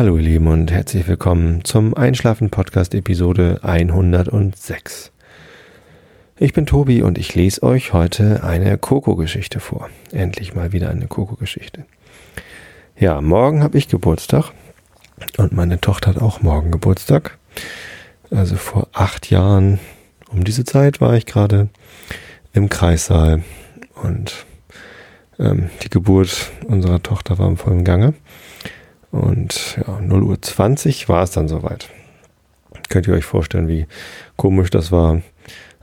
Hallo ihr Lieben und herzlich willkommen zum Einschlafen Podcast Episode 106. Ich bin Tobi und ich lese euch heute eine Koko-Geschichte vor. Endlich mal wieder eine Koko-Geschichte. Ja, morgen habe ich Geburtstag und meine Tochter hat auch morgen Geburtstag. Also vor acht Jahren um diese Zeit war ich gerade im Kreissaal und ähm, die Geburt unserer Tochter war im vollen Gange. Und ja, 0 Uhr 20 war es dann soweit. Könnt ihr euch vorstellen, wie komisch das war,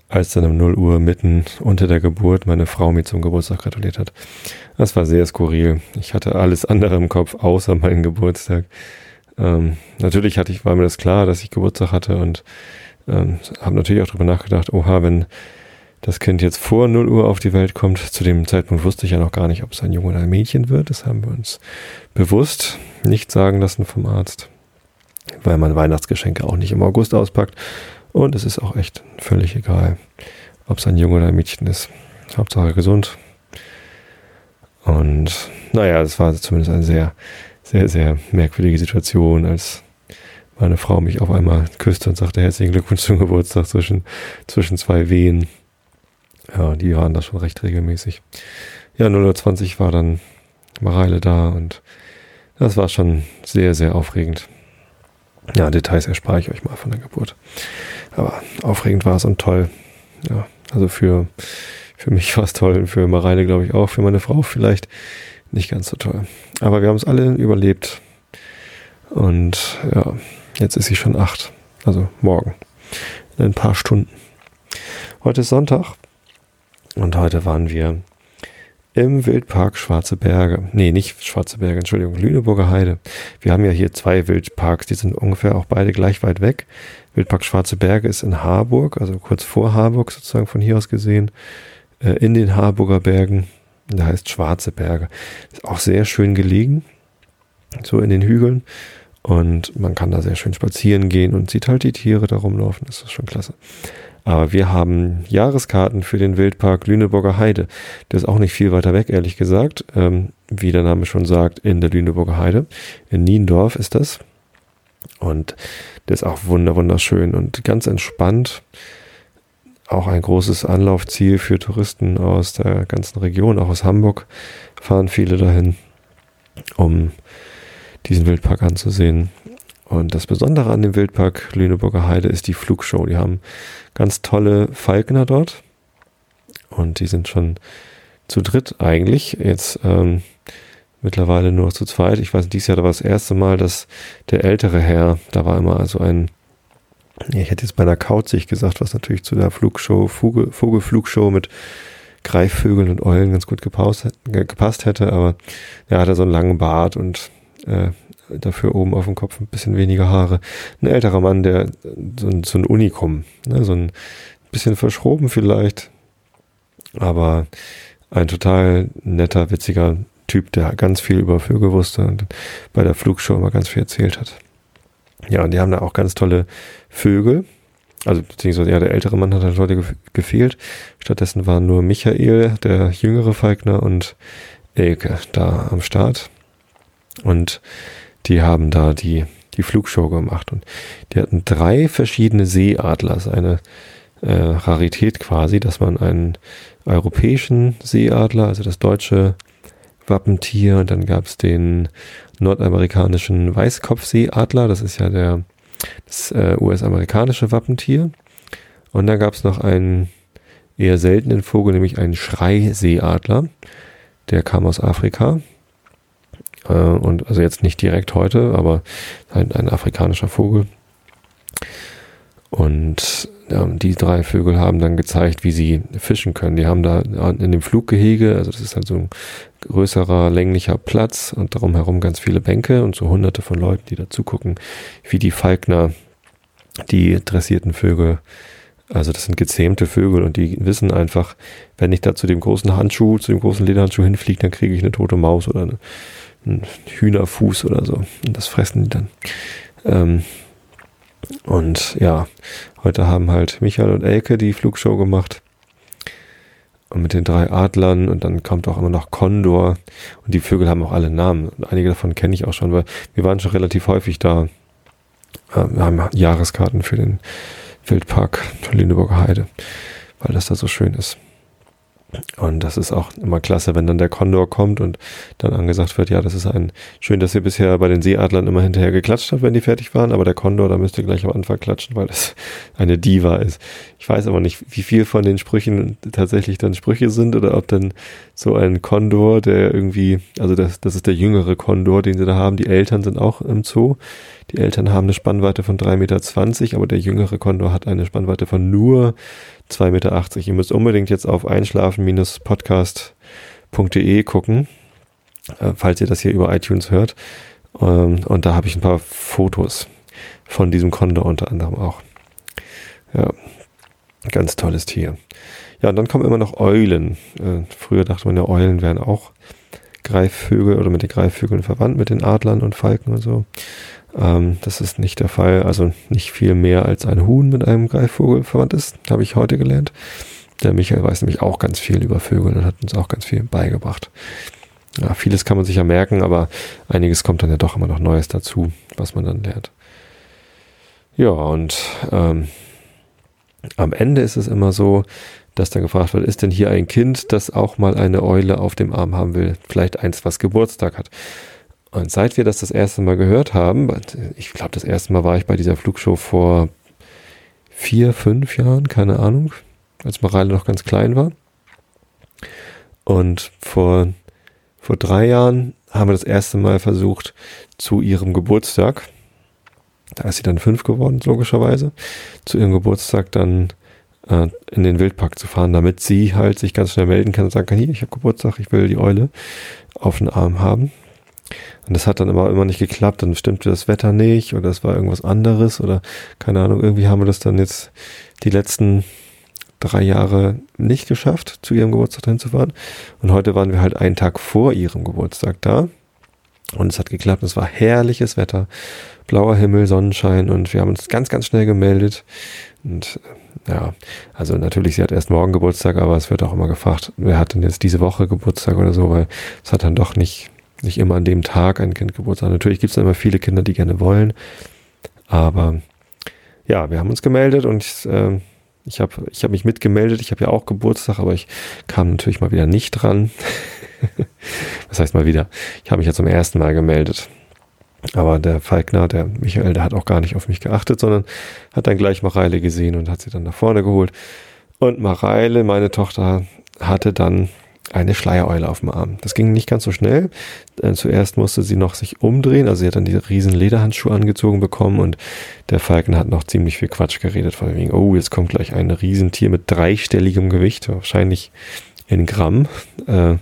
als dann um 0 Uhr mitten unter der Geburt meine Frau mir zum Geburtstag gratuliert hat. Das war sehr skurril. Ich hatte alles andere im Kopf, außer meinen Geburtstag. Ähm, natürlich hatte ich, war mir das klar, dass ich Geburtstag hatte und ähm, habe natürlich auch darüber nachgedacht, oha, wenn das Kind jetzt vor 0 Uhr auf die Welt kommt. Zu dem Zeitpunkt wusste ich ja noch gar nicht, ob es ein Junge oder ein Mädchen wird. Das haben wir uns bewusst nicht sagen lassen vom Arzt, weil man Weihnachtsgeschenke auch nicht im August auspackt. Und es ist auch echt völlig egal, ob es ein Junge oder ein Mädchen ist. Hauptsache gesund. Und naja, es war zumindest eine sehr, sehr, sehr merkwürdige Situation, als meine Frau mich auf einmal küsste und sagte herzlichen Glückwunsch zum Geburtstag zwischen, zwischen zwei Wehen. Ja, die waren da schon recht regelmäßig. Ja, 020 war dann Mareile da und das war schon sehr, sehr aufregend. Ja, Details erspare ich euch mal von der Geburt. Aber aufregend war es und toll. Ja, also für, für mich war es toll, für Mareile glaube ich auch, für meine Frau vielleicht nicht ganz so toll. Aber wir haben es alle überlebt. Und ja, jetzt ist sie schon acht. Also morgen. In ein paar Stunden. Heute ist Sonntag. Und heute waren wir im Wildpark Schwarze Berge. Nee, nicht Schwarze Berge, Entschuldigung, Lüneburger Heide. Wir haben ja hier zwei Wildparks, die sind ungefähr auch beide gleich weit weg. Wildpark Schwarze Berge ist in Harburg, also kurz vor Harburg sozusagen von hier aus gesehen, äh, in den Harburger Bergen. Da heißt Schwarze Berge. Ist auch sehr schön gelegen, so in den Hügeln. Und man kann da sehr schön spazieren gehen und sieht halt die Tiere da rumlaufen. Das ist schon klasse. Aber wir haben Jahreskarten für den Wildpark Lüneburger Heide. Der ist auch nicht viel weiter weg, ehrlich gesagt. Ähm, wie der Name schon sagt, in der Lüneburger Heide. In Niendorf ist das. Und der ist auch wunder, wunderschön und ganz entspannt. Auch ein großes Anlaufziel für Touristen aus der ganzen Region, auch aus Hamburg fahren viele dahin, um diesen Wildpark anzusehen. Und das Besondere an dem Wildpark Lüneburger Heide ist die Flugshow. Die haben ganz tolle Falkner dort. Und die sind schon zu dritt eigentlich. Jetzt ähm, mittlerweile nur zu zweit. Ich weiß, dieses Jahr war das erste Mal, dass der ältere Herr, da war immer also ein, ich hätte jetzt bei einer Kauzig gesagt, was natürlich zu der Flugshow, Vogel, Vogelflugshow mit Greifvögeln und Eulen ganz gut gepasst, gepasst hätte, aber er hatte so einen langen Bart und äh, dafür oben auf dem Kopf ein bisschen weniger Haare. Ein älterer Mann, der so ein, so ein Unikum, ne, so ein bisschen verschroben vielleicht, aber ein total netter, witziger Typ, der ganz viel über Vögel wusste und bei der Flugshow immer ganz viel erzählt hat. Ja, und die haben da auch ganz tolle Vögel. Also, beziehungsweise, ja, der ältere Mann hat halt heute gefehlt. Stattdessen waren nur Michael, der jüngere Falkner, und Elke da am Start. Und die haben da die, die Flugshow gemacht und die hatten drei verschiedene Seeadler. Das ist eine äh, Rarität quasi, dass man einen europäischen Seeadler, also das deutsche Wappentier, und dann gab es den nordamerikanischen Weißkopfseeadler, das ist ja der das äh, US-amerikanische Wappentier. Und dann gab es noch einen eher seltenen Vogel, nämlich einen Schreiseeadler. Der kam aus Afrika. Äh, und also jetzt nicht direkt heute, aber ein, ein afrikanischer Vogel. Und ja, die drei Vögel haben dann gezeigt, wie sie fischen können. Die haben da in dem Fluggehege, also das ist halt so ein größerer, länglicher Platz und darum herum ganz viele Bänke und so hunderte von Leuten, die da zugucken, wie die Falkner die dressierten Vögel, also das sind gezähmte Vögel und die wissen einfach, wenn ich da zu dem großen Handschuh, zu dem großen Lederhandschuh hinfliege, dann kriege ich eine tote Maus oder eine, einen Hühnerfuß oder so. Und das fressen die dann. Ähm, und ja, heute haben halt Michael und Elke die Flugshow gemacht. und mit den drei Adlern und dann kommt auch immer noch Kondor und die Vögel haben auch alle Namen und einige davon kenne ich auch schon, weil wir waren schon relativ häufig da. Äh, wir haben Jahreskarten für den Wildpark Lüneburger Heide, weil das da so schön ist. Und das ist auch immer klasse, wenn dann der Kondor kommt und dann angesagt wird, ja, das ist ein, schön, dass ihr bisher bei den Seeadlern immer hinterher geklatscht habt, wenn die fertig waren, aber der Kondor, da müsst ihr gleich am Anfang klatschen, weil das eine Diva ist. Ich weiß aber nicht, wie viel von den Sprüchen tatsächlich dann Sprüche sind oder ob dann so ein Kondor, der irgendwie, also das, das ist der jüngere Kondor, den sie da haben. Die Eltern sind auch im Zoo. Die Eltern haben eine Spannweite von 3,20 Meter, aber der jüngere Kondor hat eine Spannweite von nur 2,80 Meter. Ihr müsst unbedingt jetzt auf einschlafen-podcast.de gucken, äh, falls ihr das hier über iTunes hört. Ähm, und da habe ich ein paar Fotos von diesem Kondor unter anderem auch. Ja, ganz tolles Tier. Ja, und dann kommen immer noch Eulen. Äh, früher dachte man ja, Eulen wären auch Greifvögel oder mit den Greifvögeln verwandt, mit den Adlern und Falken und so. Ähm, das ist nicht der Fall. Also nicht viel mehr als ein Huhn mit einem Greifvogel verwandt ist, habe ich heute gelernt. Der Michael weiß nämlich auch ganz viel über Vögel und hat uns auch ganz viel beigebracht. Ja, vieles kann man sich ja merken, aber einiges kommt dann ja doch immer noch Neues dazu, was man dann lernt. Ja, und ähm, am Ende ist es immer so, dass dann gefragt wird, ist denn hier ein Kind, das auch mal eine Eule auf dem Arm haben will? Vielleicht eins, was Geburtstag hat. Und seit wir das das erste Mal gehört haben, ich glaube, das erste Mal war ich bei dieser Flugshow vor vier, fünf Jahren, keine Ahnung, als Mareile noch ganz klein war. Und vor, vor drei Jahren haben wir das erste Mal versucht, zu ihrem Geburtstag, da ist sie dann fünf geworden, logischerweise, zu ihrem Geburtstag dann äh, in den Wildpark zu fahren, damit sie halt sich ganz schnell melden kann und sagen kann, hier, ich habe Geburtstag, ich will die Eule auf den Arm haben. Und das hat dann immer, immer nicht geklappt, dann stimmte das Wetter nicht oder es war irgendwas anderes oder keine Ahnung, irgendwie haben wir das dann jetzt die letzten drei Jahre nicht geschafft, zu ihrem Geburtstag hinzufahren. Und heute waren wir halt einen Tag vor ihrem Geburtstag da. Und es hat geklappt. Es war herrliches Wetter, blauer Himmel, Sonnenschein und wir haben uns ganz, ganz schnell gemeldet. Und ja, also natürlich, sie hat erst morgen Geburtstag, aber es wird auch immer gefragt, wer hat denn jetzt diese Woche Geburtstag oder so, weil es hat dann doch nicht nicht immer an dem Tag ein Kind Geburtstag. Natürlich gibt es immer viele Kinder, die gerne wollen. Aber ja, wir haben uns gemeldet und ich, äh, ich habe ich hab mich mitgemeldet. Ich habe ja auch Geburtstag, aber ich kam natürlich mal wieder nicht dran. Was heißt mal wieder? Ich habe mich ja zum ersten Mal gemeldet. Aber der Falkner, der Michael, der hat auch gar nicht auf mich geachtet, sondern hat dann gleich Mareile gesehen und hat sie dann nach vorne geholt. Und Mareile, meine Tochter, hatte dann eine Schleiereule auf dem Arm. Das ging nicht ganz so schnell. Äh, zuerst musste sie noch sich umdrehen, also sie hat dann diese riesen Lederhandschuhe angezogen bekommen und der Falken hat noch ziemlich viel Quatsch geredet, von wegen, oh, jetzt kommt gleich ein Riesentier mit dreistelligem Gewicht, wahrscheinlich in Gramm, äh,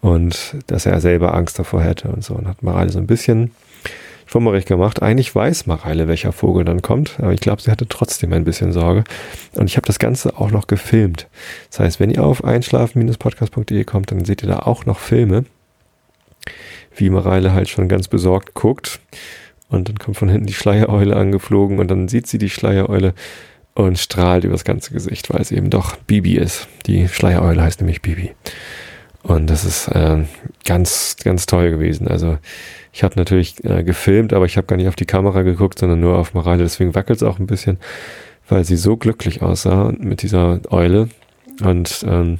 und dass er selber Angst davor hätte und so und hat mal alle so ein bisschen schwummerig gemacht. Eigentlich weiß Mareile, welcher Vogel dann kommt, aber ich glaube, sie hatte trotzdem ein bisschen Sorge. Und ich habe das Ganze auch noch gefilmt. Das heißt, wenn ihr auf einschlafen-podcast.de kommt, dann seht ihr da auch noch Filme, wie Mareile halt schon ganz besorgt guckt. Und dann kommt von hinten die Schleiereule angeflogen und dann sieht sie die Schleiereule und strahlt über das ganze Gesicht, weil es eben doch Bibi ist. Die Schleiereule heißt nämlich Bibi. Und das ist äh, ganz, ganz toll gewesen. Also ich habe natürlich äh, gefilmt, aber ich habe gar nicht auf die Kamera geguckt, sondern nur auf Morale. Deswegen wackelt es auch ein bisschen, weil sie so glücklich aussah mit dieser Eule und ähm,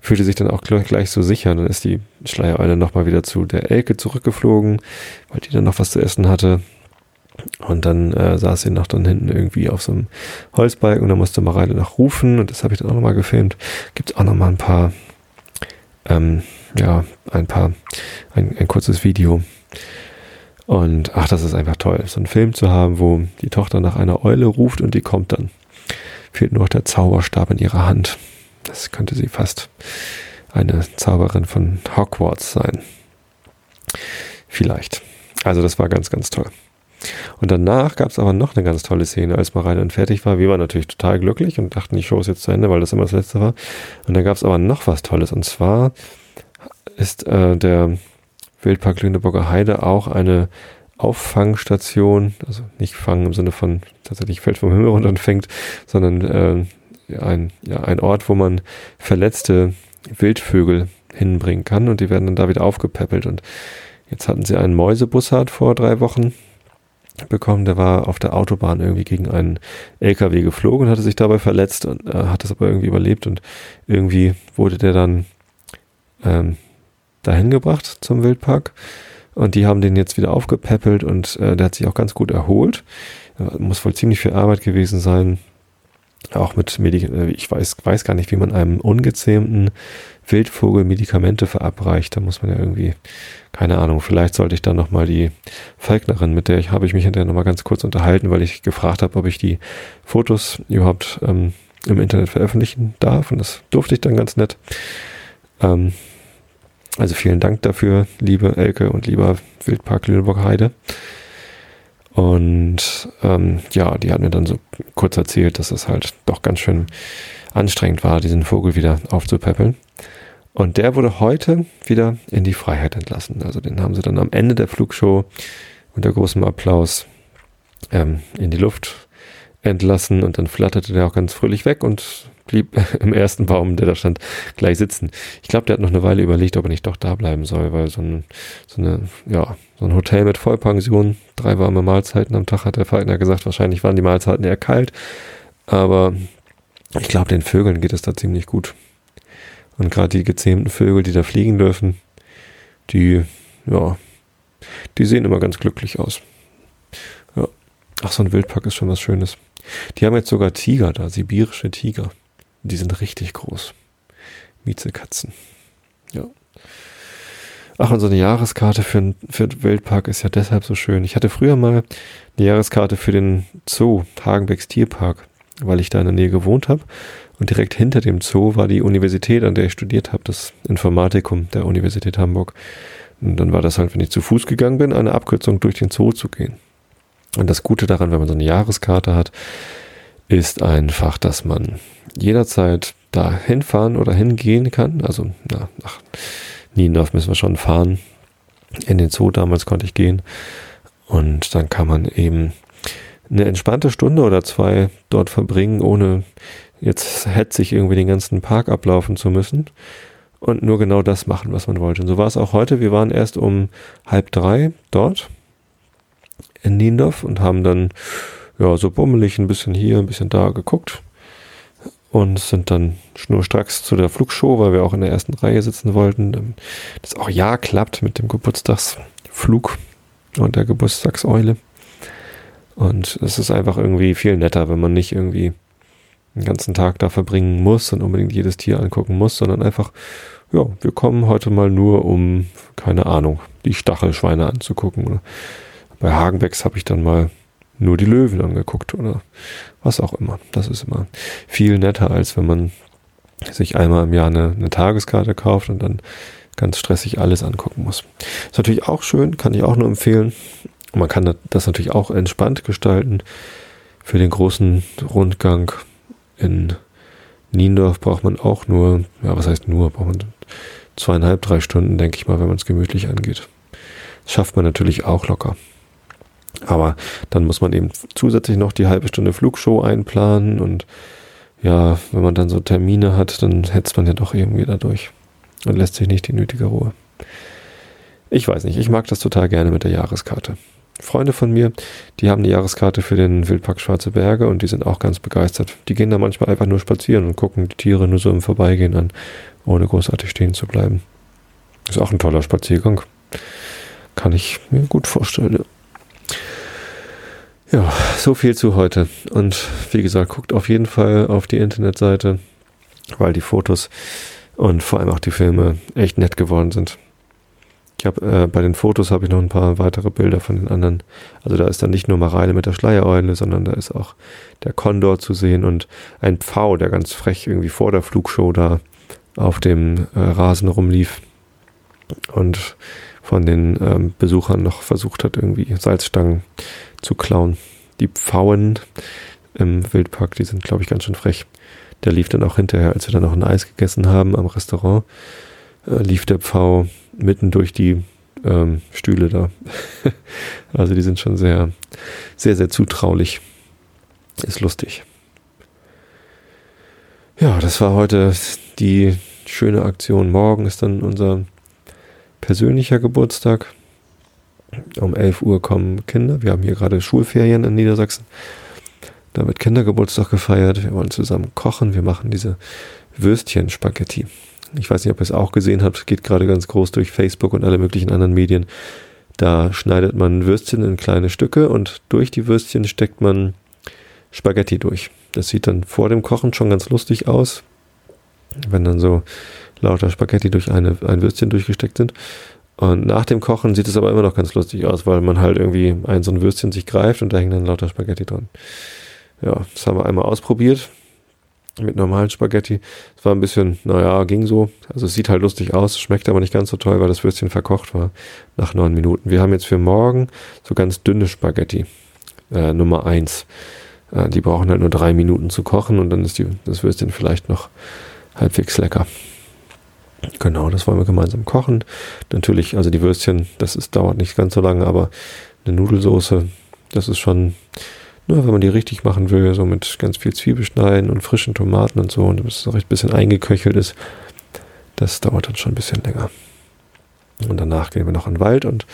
fühlte sich dann auch gleich so sicher. Dann ist die Schleiereule nochmal wieder zu der Elke zurückgeflogen, weil die dann noch was zu essen hatte. Und dann äh, saß sie noch dann hinten irgendwie auf so einem Holzbalken und da musste Mareile noch rufen und das habe ich dann auch nochmal gefilmt. Gibt auch nochmal ein paar, ähm, ja, ein paar, ein, ein kurzes Video und ach, das ist einfach toll, so einen Film zu haben, wo die Tochter nach einer Eule ruft und die kommt dann. Fehlt nur noch der Zauberstab in ihrer Hand. Das könnte sie fast eine Zauberin von Hogwarts sein. Vielleicht. Also das war ganz, ganz toll. Und danach gab es aber noch eine ganz tolle Szene, als Mareile dann fertig war. Wir waren natürlich total glücklich und dachten, die Show ist jetzt zu Ende, weil das immer das letzte war. Und dann gab es aber noch was Tolles. Und zwar ist äh, der Wildpark Lüneburger Heide auch eine Auffangstation, also nicht fangen im Sinne von tatsächlich fällt vom Himmel runter und fängt, sondern äh, ein, ja, ein Ort, wo man verletzte Wildvögel hinbringen kann. Und die werden dann da wieder aufgepäppelt. Und jetzt hatten sie einen Mäusebussard vor drei Wochen bekommen, der war auf der Autobahn irgendwie gegen einen LKW geflogen und hatte sich dabei verletzt und äh, hat es aber irgendwie überlebt. Und irgendwie wurde der dann ähm, dahin gebracht zum Wildpark und die haben den jetzt wieder aufgepäppelt und äh, der hat sich auch ganz gut erholt. Muss wohl ziemlich viel Arbeit gewesen sein, auch mit Medikamenten, äh, ich weiß, weiß gar nicht, wie man einem ungezähmten Wildvogel Medikamente verabreicht. Da muss man ja irgendwie, keine Ahnung, vielleicht sollte ich dann nochmal die Falknerin, mit der ich habe ich mich hinterher nochmal ganz kurz unterhalten, weil ich gefragt habe, ob ich die Fotos überhaupt ähm, im Internet veröffentlichen darf. Und das durfte ich dann ganz nett. Ähm, also vielen Dank dafür, liebe Elke und lieber Wildpark Lüneburg Heide. Und ähm, ja, die hat mir dann so kurz erzählt, dass es halt doch ganz schön anstrengend war, diesen Vogel wieder aufzupäppeln. Und der wurde heute wieder in die Freiheit entlassen. Also den haben sie dann am Ende der Flugshow unter großem Applaus ähm, in die Luft entlassen und dann flatterte der auch ganz fröhlich weg und blieb im ersten Baum, der da stand, gleich sitzen. Ich glaube, der hat noch eine Weile überlegt, ob er nicht doch da bleiben soll, weil so ein, so eine, ja, so ein Hotel mit Vollpension, drei warme Mahlzeiten am Tag, hat der Falkner gesagt, wahrscheinlich waren die Mahlzeiten eher kalt, aber ich glaube, den Vögeln geht es da ziemlich gut. Und gerade die gezähmten Vögel, die da fliegen dürfen, die, ja, die sehen immer ganz glücklich aus. Ja. Ach, so ein Wildpark ist schon was Schönes. Die haben jetzt sogar Tiger da, sibirische Tiger. Die sind richtig groß. Miezekatzen. Ja. Ach, und so eine Jahreskarte für, für den Wildpark ist ja deshalb so schön. Ich hatte früher mal eine Jahreskarte für den Zoo, Hagenbecks Tierpark, weil ich da in der Nähe gewohnt habe. Und direkt hinter dem Zoo war die Universität, an der ich studiert habe, das Informatikum der Universität Hamburg. Und dann war das halt, wenn ich zu Fuß gegangen bin, eine Abkürzung durch den Zoo zu gehen. Und das Gute daran, wenn man so eine Jahreskarte hat, ist einfach, dass man jederzeit da hinfahren oder hingehen kann. Also na, nach Niendorf müssen wir schon fahren. In den Zoo damals konnte ich gehen. Und dann kann man eben eine entspannte Stunde oder zwei dort verbringen, ohne jetzt hetzig irgendwie den ganzen Park ablaufen zu müssen. Und nur genau das machen, was man wollte. Und so war es auch heute. Wir waren erst um halb drei dort in Niendorf und haben dann ja so bummelig ein bisschen hier, ein bisschen da geguckt und sind dann schnurstracks zu der Flugshow, weil wir auch in der ersten Reihe sitzen wollten. Das auch ja klappt mit dem Geburtstagsflug und der Geburtstagseule. Und es ist einfach irgendwie viel netter, wenn man nicht irgendwie den ganzen Tag da verbringen muss und unbedingt jedes Tier angucken muss, sondern einfach, ja, wir kommen heute mal nur, um, keine Ahnung, die Stachelschweine anzugucken. Bei Hagenbecks habe ich dann mal nur die Löwen angeguckt oder was auch immer. Das ist immer viel netter, als wenn man sich einmal im Jahr eine, eine Tageskarte kauft und dann ganz stressig alles angucken muss. Ist natürlich auch schön, kann ich auch nur empfehlen. man kann das natürlich auch entspannt gestalten. Für den großen Rundgang in Niendorf braucht man auch nur, ja, was heißt nur, braucht man zweieinhalb, drei Stunden, denke ich mal, wenn man es gemütlich angeht. Das schafft man natürlich auch locker. Aber dann muss man eben zusätzlich noch die halbe Stunde Flugshow einplanen und ja, wenn man dann so Termine hat, dann hetzt man ja doch irgendwie dadurch und lässt sich nicht die nötige Ruhe. Ich weiß nicht, ich mag das total gerne mit der Jahreskarte. Freunde von mir, die haben eine Jahreskarte für den Wildpark Schwarze Berge und die sind auch ganz begeistert. Die gehen da manchmal einfach nur spazieren und gucken die Tiere nur so im Vorbeigehen an, ohne großartig stehen zu bleiben. Ist auch ein toller Spaziergang. Kann ich mir gut vorstellen. Ja, so viel zu heute. Und wie gesagt, guckt auf jeden Fall auf die Internetseite, weil die Fotos und vor allem auch die Filme echt nett geworden sind. Ich habe äh, bei den Fotos habe ich noch ein paar weitere Bilder von den anderen. Also da ist dann nicht nur Mareile mit der Schleiereule, sondern da ist auch der Kondor zu sehen und ein Pfau, der ganz frech irgendwie vor der Flugshow da auf dem äh, Rasen rumlief und von den ähm, Besuchern noch versucht hat, irgendwie Salzstangen zu klauen. Die Pfauen im Wildpark, die sind, glaube ich, ganz schön frech. Der lief dann auch hinterher, als wir dann noch ein Eis gegessen haben am Restaurant, äh, lief der Pfau mitten durch die ähm, Stühle da. also die sind schon sehr, sehr, sehr zutraulich. Ist lustig. Ja, das war heute die schöne Aktion. Morgen ist dann unser persönlicher Geburtstag. Um 11 Uhr kommen Kinder. Wir haben hier gerade Schulferien in Niedersachsen. Da wird Kindergeburtstag gefeiert. Wir wollen zusammen kochen. Wir machen diese Würstchen-Spaghetti. Ich weiß nicht, ob ihr es auch gesehen habt. Geht gerade ganz groß durch Facebook und alle möglichen anderen Medien. Da schneidet man Würstchen in kleine Stücke und durch die Würstchen steckt man Spaghetti durch. Das sieht dann vor dem Kochen schon ganz lustig aus, wenn dann so lauter Spaghetti durch eine, ein Würstchen durchgesteckt sind. Und nach dem Kochen sieht es aber immer noch ganz lustig aus, weil man halt irgendwie ein so ein Würstchen sich greift und da hängen dann lauter Spaghetti dran. Ja, das haben wir einmal ausprobiert mit normalen Spaghetti. Es war ein bisschen, naja, ging so. Also es sieht halt lustig aus, schmeckt aber nicht ganz so toll, weil das Würstchen verkocht war nach neun Minuten. Wir haben jetzt für morgen so ganz dünne Spaghetti. Äh, Nummer eins. Äh, die brauchen halt nur drei Minuten zu kochen und dann ist die, das Würstchen vielleicht noch halbwegs lecker. Genau, das wollen wir gemeinsam kochen. Natürlich, also die Würstchen, das ist, dauert nicht ganz so lange, aber eine Nudelsoße, das ist schon, nur wenn man die richtig machen will, so mit ganz viel Zwiebelschneiden und frischen Tomaten und so, und bis es so ein bisschen eingeköchelt ist, das dauert dann schon ein bisschen länger. Und danach gehen wir noch in den Wald und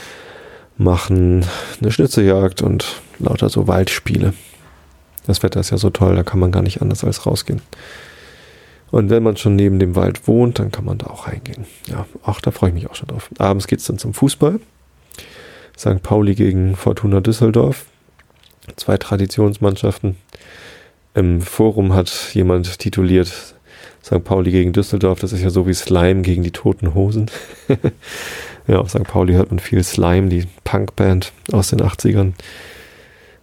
machen eine Schnitzeljagd und lauter so Waldspiele. Das Wetter ist ja so toll, da kann man gar nicht anders als rausgehen. Und wenn man schon neben dem Wald wohnt, dann kann man da auch reingehen. Ja, auch da freue ich mich auch schon drauf. Abends geht es dann zum Fußball. St. Pauli gegen Fortuna Düsseldorf. Zwei Traditionsmannschaften. Im Forum hat jemand tituliert St. Pauli gegen Düsseldorf. Das ist ja so wie Slime gegen die toten Hosen. ja, auf St. Pauli hört man viel Slime, die Punkband aus den 80ern.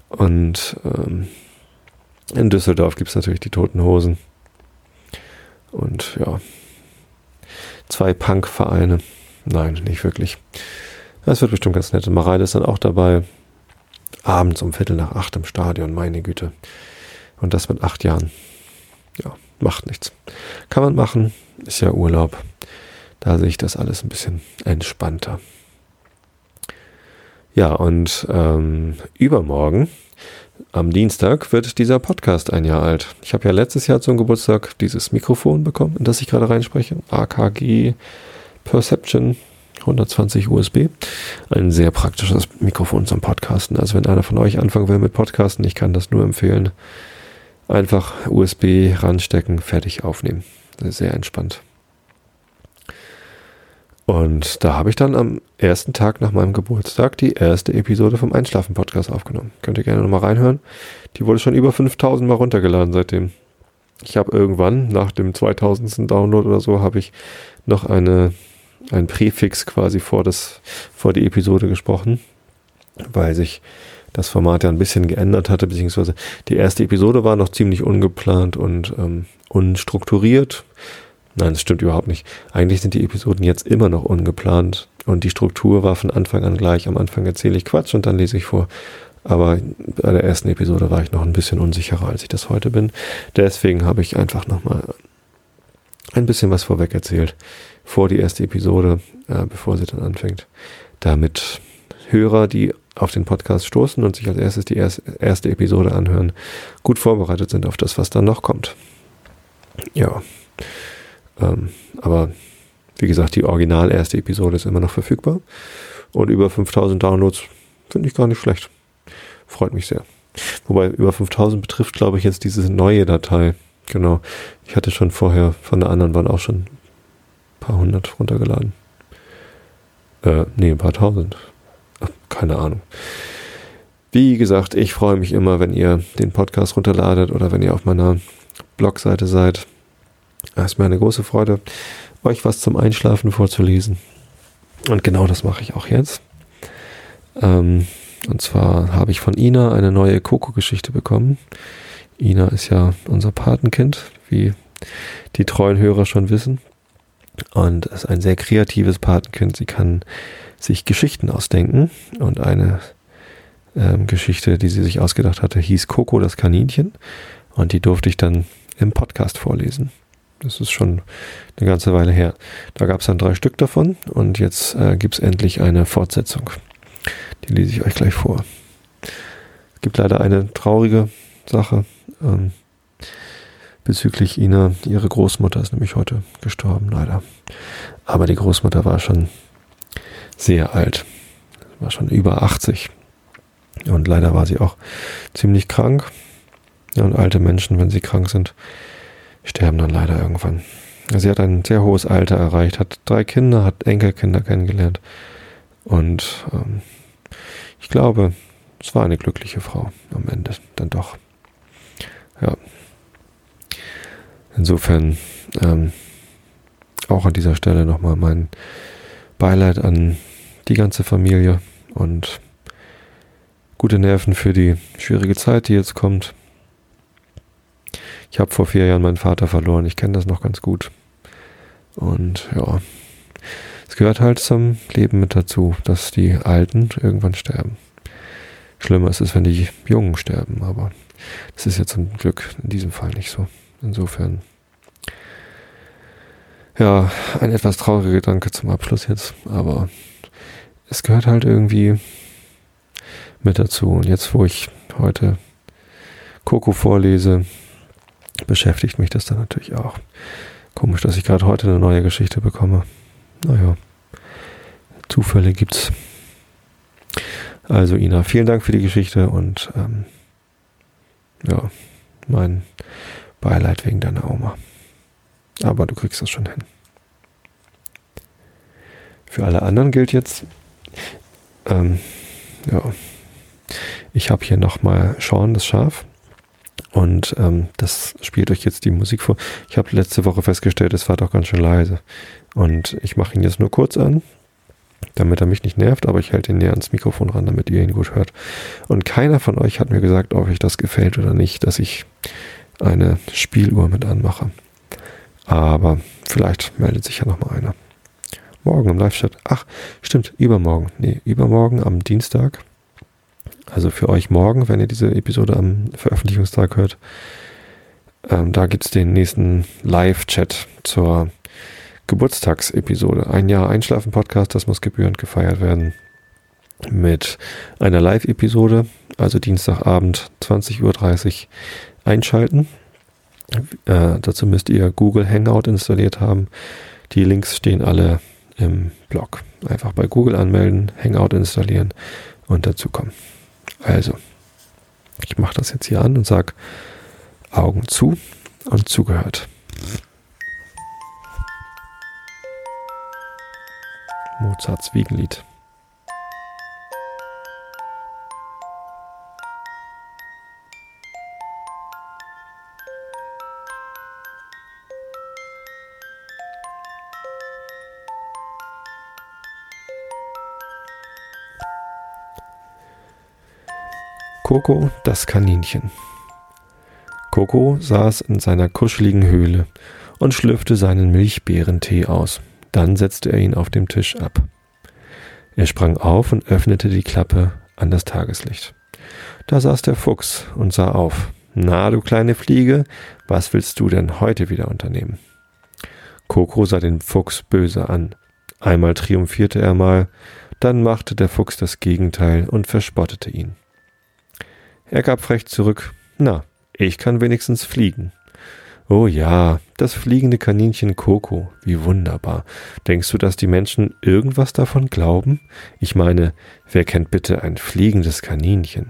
Und ähm, in Düsseldorf gibt es natürlich die toten Hosen. Und ja, zwei Punk-Vereine. Nein, nicht wirklich. Das wird bestimmt ganz nett. Mareile ist dann auch dabei. Abends um Viertel nach acht im Stadion, meine Güte. Und das mit acht Jahren. Ja, macht nichts. Kann man machen, ist ja Urlaub. Da sehe ich das alles ein bisschen entspannter. Ja, und ähm, übermorgen am Dienstag wird dieser Podcast ein Jahr alt. Ich habe ja letztes Jahr zum Geburtstag dieses Mikrofon bekommen, in das ich gerade reinspreche. AKG Perception 120 USB. Ein sehr praktisches Mikrofon zum Podcasten. Also wenn einer von euch anfangen will mit Podcasten, ich kann das nur empfehlen. Einfach USB ranstecken, fertig aufnehmen. Sehr entspannt. Und da habe ich dann am ersten Tag nach meinem Geburtstag die erste Episode vom Einschlafen-Podcast aufgenommen. Könnt ihr gerne nochmal reinhören. Die wurde schon über 5000 Mal runtergeladen seitdem. Ich habe irgendwann, nach dem 2000. Download oder so, habe ich noch eine, ein Präfix quasi vor, das, vor die Episode gesprochen, weil sich das Format ja ein bisschen geändert hatte, beziehungsweise die erste Episode war noch ziemlich ungeplant und ähm, unstrukturiert Nein, das stimmt überhaupt nicht. Eigentlich sind die Episoden jetzt immer noch ungeplant und die Struktur war von Anfang an gleich. Am Anfang erzähle ich Quatsch und dann lese ich vor. Aber bei der ersten Episode war ich noch ein bisschen unsicherer, als ich das heute bin. Deswegen habe ich einfach nochmal ein bisschen was vorweg erzählt, vor die erste Episode, äh, bevor sie dann anfängt. Damit Hörer, die auf den Podcast stoßen und sich als erstes die erste Episode anhören, gut vorbereitet sind auf das, was dann noch kommt. Ja. Ähm, aber wie gesagt, die original erste Episode ist immer noch verfügbar. Und über 5000 Downloads finde ich gar nicht schlecht. Freut mich sehr. Wobei über 5000 betrifft, glaube ich, jetzt diese neue Datei. Genau. Ich hatte schon vorher von der anderen waren auch schon ein paar hundert runtergeladen. Äh, nee, ein paar tausend. Ach, keine Ahnung. Wie gesagt, ich freue mich immer, wenn ihr den Podcast runterladet oder wenn ihr auf meiner Blogseite seid. Es ist mir eine große Freude, euch was zum Einschlafen vorzulesen. Und genau das mache ich auch jetzt. Ähm, und zwar habe ich von Ina eine neue Coco-Geschichte bekommen. Ina ist ja unser Patenkind, wie die treuen Hörer schon wissen. Und ist ein sehr kreatives Patenkind. Sie kann sich Geschichten ausdenken. Und eine ähm, Geschichte, die sie sich ausgedacht hatte, hieß Coco das Kaninchen. Und die durfte ich dann im Podcast vorlesen. Das ist schon eine ganze Weile her. Da gab es dann drei Stück davon und jetzt äh, gibt es endlich eine Fortsetzung. Die lese ich euch gleich vor. Es gibt leider eine traurige Sache. Ähm, bezüglich Ina. Ihre Großmutter ist nämlich heute gestorben, leider. Aber die Großmutter war schon sehr alt, war schon über 80. Und leider war sie auch ziemlich krank. Ja, und alte Menschen, wenn sie krank sind, sterben dann leider irgendwann. Sie hat ein sehr hohes Alter erreicht, hat drei Kinder, hat Enkelkinder kennengelernt. Und ähm, ich glaube, es war eine glückliche Frau am Ende dann doch. Ja. Insofern ähm, auch an dieser Stelle nochmal mein Beileid an die ganze Familie und gute Nerven für die schwierige Zeit, die jetzt kommt. Ich habe vor vier Jahren meinen Vater verloren. Ich kenne das noch ganz gut. Und ja, es gehört halt zum Leben mit dazu, dass die Alten irgendwann sterben. Schlimmer ist es, wenn die Jungen sterben, aber das ist ja zum Glück in diesem Fall nicht so. Insofern, ja, ein etwas trauriger Gedanke zum Abschluss jetzt, aber es gehört halt irgendwie mit dazu. Und jetzt, wo ich heute Coco vorlese, beschäftigt mich das dann natürlich auch. Komisch, dass ich gerade heute eine neue Geschichte bekomme. Naja, Zufälle gibt's. Also Ina, vielen Dank für die Geschichte und ähm, ja, mein Beileid wegen deiner Oma. Aber du kriegst das schon hin. Für alle anderen gilt jetzt, ähm, ja, ich habe hier nochmal Sean, das Schaf. Und ähm, das spielt euch jetzt die Musik vor. Ich habe letzte Woche festgestellt, es war doch ganz schön leise. Und ich mache ihn jetzt nur kurz an, damit er mich nicht nervt, aber ich halte ihn näher ans Mikrofon ran, damit ihr ihn gut hört. Und keiner von euch hat mir gesagt, ob euch das gefällt oder nicht, dass ich eine Spieluhr mit anmache. Aber vielleicht meldet sich ja nochmal einer. Morgen im Live-Chat. Ach, stimmt, übermorgen. Nee, übermorgen am Dienstag also für euch morgen, wenn ihr diese Episode am Veröffentlichungstag hört. Ähm, da gibt es den nächsten Live-Chat zur Geburtstagsepisode. Ein Jahr Einschlafen-Podcast, das muss gebührend gefeiert werden. Mit einer Live-Episode, also Dienstagabend 20.30 Uhr einschalten. Äh, dazu müsst ihr Google Hangout installiert haben. Die Links stehen alle im Blog. Einfach bei Google anmelden, Hangout installieren und dazu kommen. Also, ich mache das jetzt hier an und sage Augen zu und zugehört. Mozarts Wiegenlied. Coco das Kaninchen. Coco saß in seiner kuscheligen Höhle und schlürfte seinen Milchbeerentee aus. Dann setzte er ihn auf dem Tisch ab. Er sprang auf und öffnete die Klappe an das Tageslicht. Da saß der Fuchs und sah auf. Na, du kleine Fliege, was willst du denn heute wieder unternehmen? Coco sah den Fuchs böse an. Einmal triumphierte er mal, dann machte der Fuchs das Gegenteil und verspottete ihn. Er gab frech zurück. Na, ich kann wenigstens fliegen. Oh ja, das fliegende Kaninchen Coco, wie wunderbar. Denkst du, dass die Menschen irgendwas davon glauben? Ich meine, wer kennt bitte ein fliegendes Kaninchen?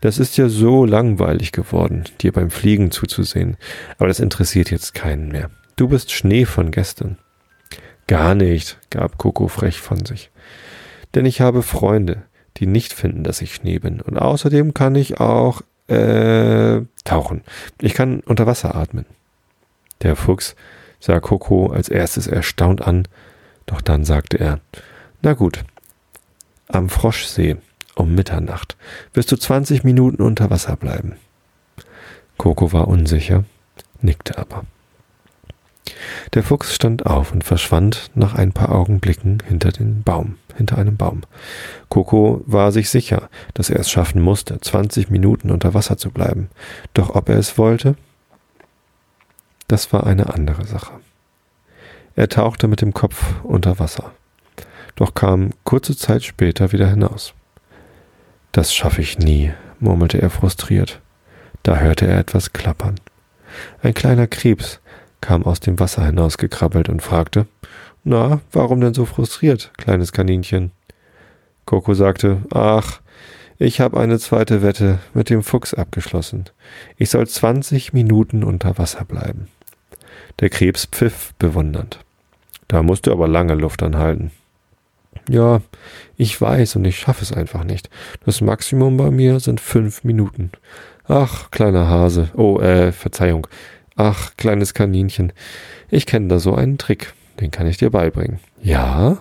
Das ist ja so langweilig geworden, dir beim Fliegen zuzusehen. Aber das interessiert jetzt keinen mehr. Du bist Schnee von gestern. Gar nicht, gab Coco frech von sich. Denn ich habe Freunde, die nicht finden, dass ich Schnee bin. Und außerdem kann ich auch äh, tauchen. Ich kann unter Wasser atmen. Der Fuchs sah Coco als erstes erstaunt an, doch dann sagte er, na gut, am Froschsee um Mitternacht wirst du 20 Minuten unter Wasser bleiben. Coco war unsicher, nickte aber. Der Fuchs stand auf und verschwand nach ein paar Augenblicken hinter den Baum, hinter einem Baum. Coco war sich sicher, dass er es schaffen musste, 20 Minuten unter Wasser zu bleiben. Doch ob er es wollte, das war eine andere Sache. Er tauchte mit dem Kopf unter Wasser, doch kam kurze Zeit später wieder hinaus. Das schaffe ich nie, murmelte er frustriert. Da hörte er etwas klappern. Ein kleiner Krebs kam aus dem Wasser hinausgekrabbelt und fragte, na, warum denn so frustriert, kleines Kaninchen? Coco sagte, ach, ich habe eine zweite Wette mit dem Fuchs abgeschlossen. Ich soll 20 Minuten unter Wasser bleiben. Der Krebs pfiff bewundernd. Da musst du aber lange Luft anhalten. Ja, ich weiß und ich schaffe es einfach nicht. Das Maximum bei mir sind fünf Minuten. Ach, kleiner Hase. Oh, äh, Verzeihung. Ach, kleines Kaninchen. Ich kenne da so einen Trick. Den kann ich dir beibringen. Ja?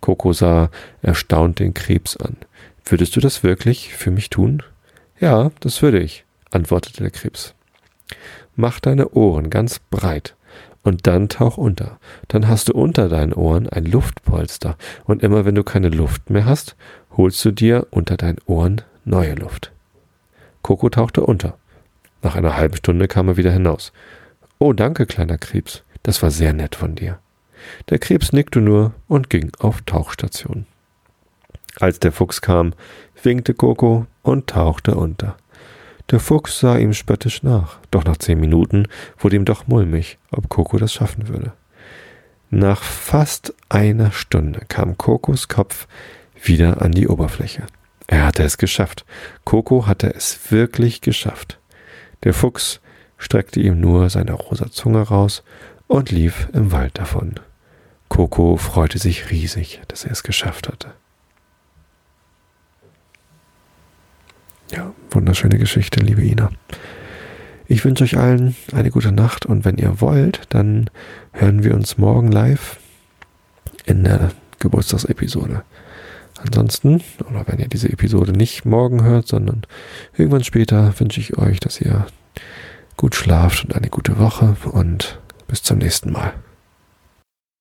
Coco sah erstaunt den Krebs an. Würdest du das wirklich für mich tun? Ja, das würde ich, antwortete der Krebs. Mach deine Ohren ganz breit und dann tauch unter. Dann hast du unter deinen Ohren ein Luftpolster und immer wenn du keine Luft mehr hast, holst du dir unter deinen Ohren neue Luft. Coco tauchte unter. Nach einer halben Stunde kam er wieder hinaus. Oh, danke, kleiner Krebs. Das war sehr nett von dir. Der Krebs nickte nur und ging auf Tauchstation. Als der Fuchs kam, winkte Coco und tauchte unter. Der Fuchs sah ihm spöttisch nach, doch nach zehn Minuten wurde ihm doch mulmig, ob Coco das schaffen würde. Nach fast einer Stunde kam Kokos Kopf wieder an die Oberfläche. Er hatte es geschafft. Coco hatte es wirklich geschafft. Der Fuchs streckte ihm nur seine rosa Zunge raus und lief im Wald davon. Coco freute sich riesig, dass er es geschafft hatte. Ja, wunderschöne Geschichte, liebe Ina. Ich wünsche euch allen eine gute Nacht und wenn ihr wollt, dann hören wir uns morgen live in der Geburtstagsepisode. Ansonsten, oder wenn ihr diese Episode nicht morgen hört, sondern irgendwann später, wünsche ich euch, dass ihr gut schlaft und eine gute Woche und bis zum nächsten Mal.